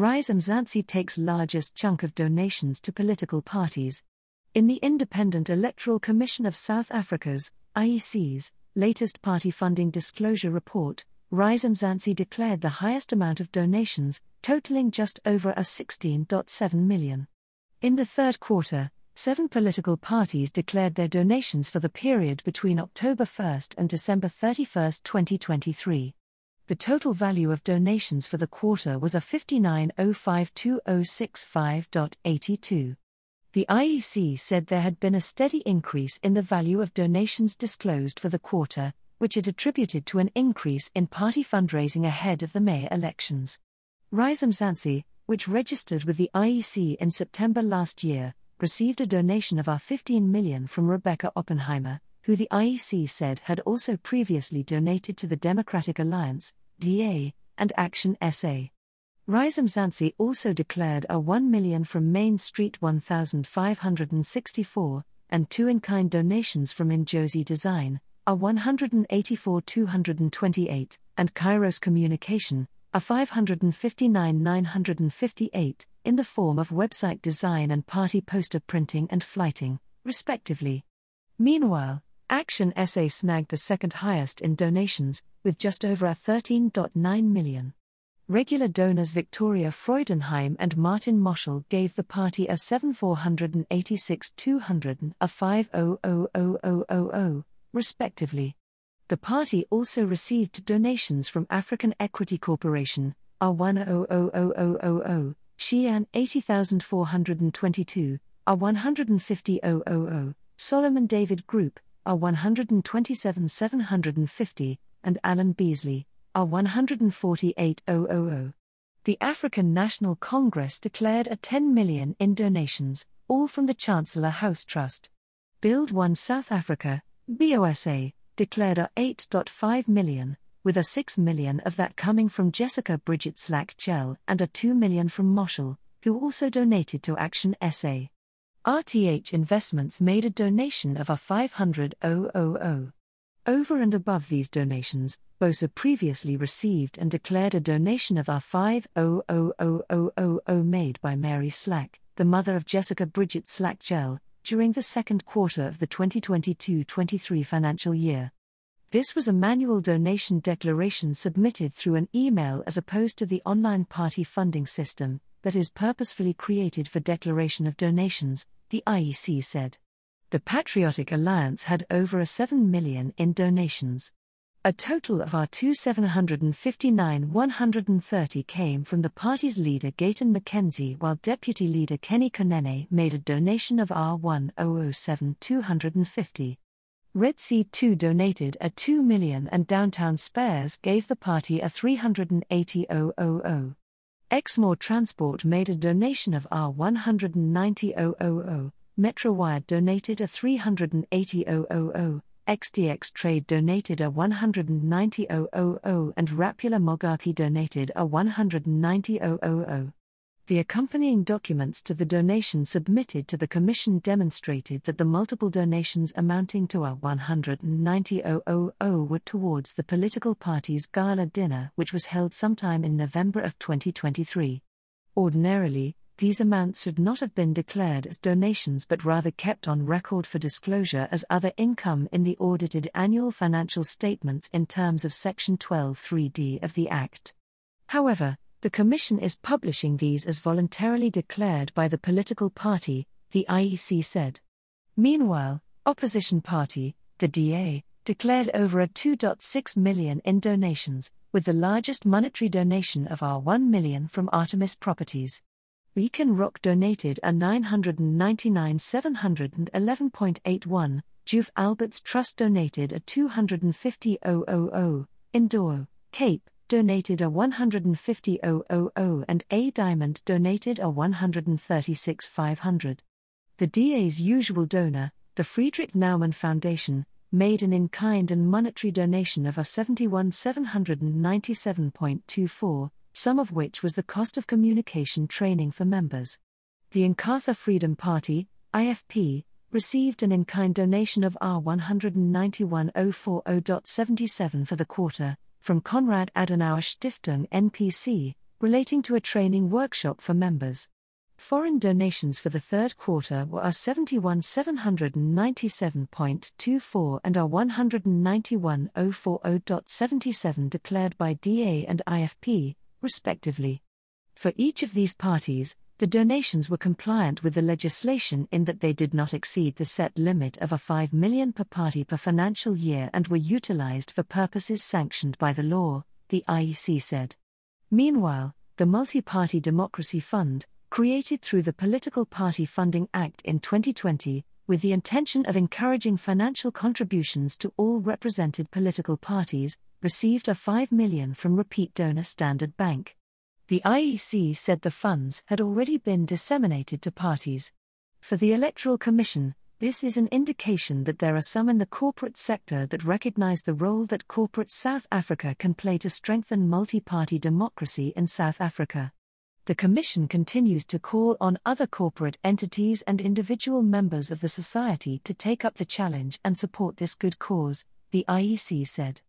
Rise Mzansi takes largest chunk of donations to political parties. In the Independent Electoral Commission of South Africa's, IEC's, latest party funding disclosure report, Rise Mzansi declared the highest amount of donations, totaling just over a 16.7 million. In the third quarter, seven political parties declared their donations for the period between October 1 and December 31, 2023. The total value of donations for the quarter was a 59052065.82. The IEC said there had been a steady increase in the value of donations disclosed for the quarter, which it attributed to an increase in party fundraising ahead of the May elections. Rise Mzansi, which registered with the IEC in September last year, received a donation of R15 million from Rebecca Oppenheimer, who the IEC said had also previously donated to the Democratic Alliance, DA, and Action SA. Rise Mzansi also declared a 1 million from Main Street 1564 and two in kind donations from Injozi Design, a 184 228, and Kairos Communication, a 559 958, in the form of website design and party poster printing and flighting, respectively. Meanwhile, Action SA snagged the second highest in donations, with just over a 13.9 million. Regular donors Victoria Freudenheim and Martin Moshal gave the party a 7486 200 and a 500000, respectively. The party also received donations from African Equity Corporation, R100000, SHIYAN 80422, R150000, Solomon David Group, R127750, and Alan Beesley, R148000. The African National Congress declared a 10 million in donations, all from the Chancellor House Trust. Build One South Africa, BOSA, declared a 8.5 million, with a 6 million of that coming from Jessica Bridget Slack Gel and a 2 million from Moshal, who also donated to Action SA. RTH Investments made a donation of a 500,000. Over and above these donations, BOSA previously received and declared a donation of a 500,000 made by Mary Slack, the mother of Jessica Bridget Slack Gel, during the second quarter of the 2022 23 financial year. This was a manual donation declaration submitted through an email as opposed to the online party funding system that is purposefully created for declaration of donations, the IEC said. The Patriotic Alliance had over a 7 million in donations. A total of our 2759 130 came from the party's leader Gayton McKenzie, while Deputy Leader Kenny Kunene made a donation of R1007 250. Red Sea 2 donated a 2 million and Downtown Spares gave the party a 380,000. Exmoor Transport made a donation of R190,000, Metrowired donated a 380,000, XDX Trade donated a 190,000 and Rapula Mogarki donated a 190,000. The accompanying documents to the donation submitted to the Commission demonstrated that the multiple donations amounting to a 190,000 were towards the political party's gala dinner, which was held sometime in November of 2023. Ordinarily, these amounts should not have been declared as donations but rather kept on record for disclosure as other income in the audited annual financial statements in terms of Section 12.3d of the Act. However, the Commission is publishing these as voluntarily declared by the political party, the IEC said. Meanwhile, opposition party, the DA, declared over a 2.6 million in donations, with the largest monetary donation of our 1 million from Artemis Properties. Beacon Rock donated a 999 711.81, Juve Alberts Trust donated a 250,000, Indoro, Cape, donated a 150,000 and A Diamond donated a 136,500. The DA's usual donor, the Friedrich Naumann Foundation, made an in kind and monetary donation of a 71,797.24, some of which was the cost of communication training for members. The Inkatha Freedom Party, IFP, received an in kind donation of R191,040.77 for the quarter, from Konrad Adenauer Stiftung NPC, relating to a training workshop for members. Foreign donations for the third quarter were are 71,797.24 and are 191,040.77 declared by DA and IFP, respectively. For each of these parties, the donations were compliant with the legislation in that they did not exceed the set limit of a 5 million per party per financial year and were utilized for purposes sanctioned by the law, the IEC said. Meanwhile, the Multi Party Democracy Fund, created through the Political Party Funding Act in 2020, with the intention of encouraging financial contributions to all represented political parties, received a 5 million from repeat donor Standard Bank. The IEC said the funds had already been disseminated to parties. For the Electoral Commission, this is an indication that there are some in the corporate sector that recognize the role that corporate South Africa can play to strengthen multi party democracy in South Africa the Commission continues to call on other corporate entities and individual members of the society to take up the challenge and support this good cause, the IEC said.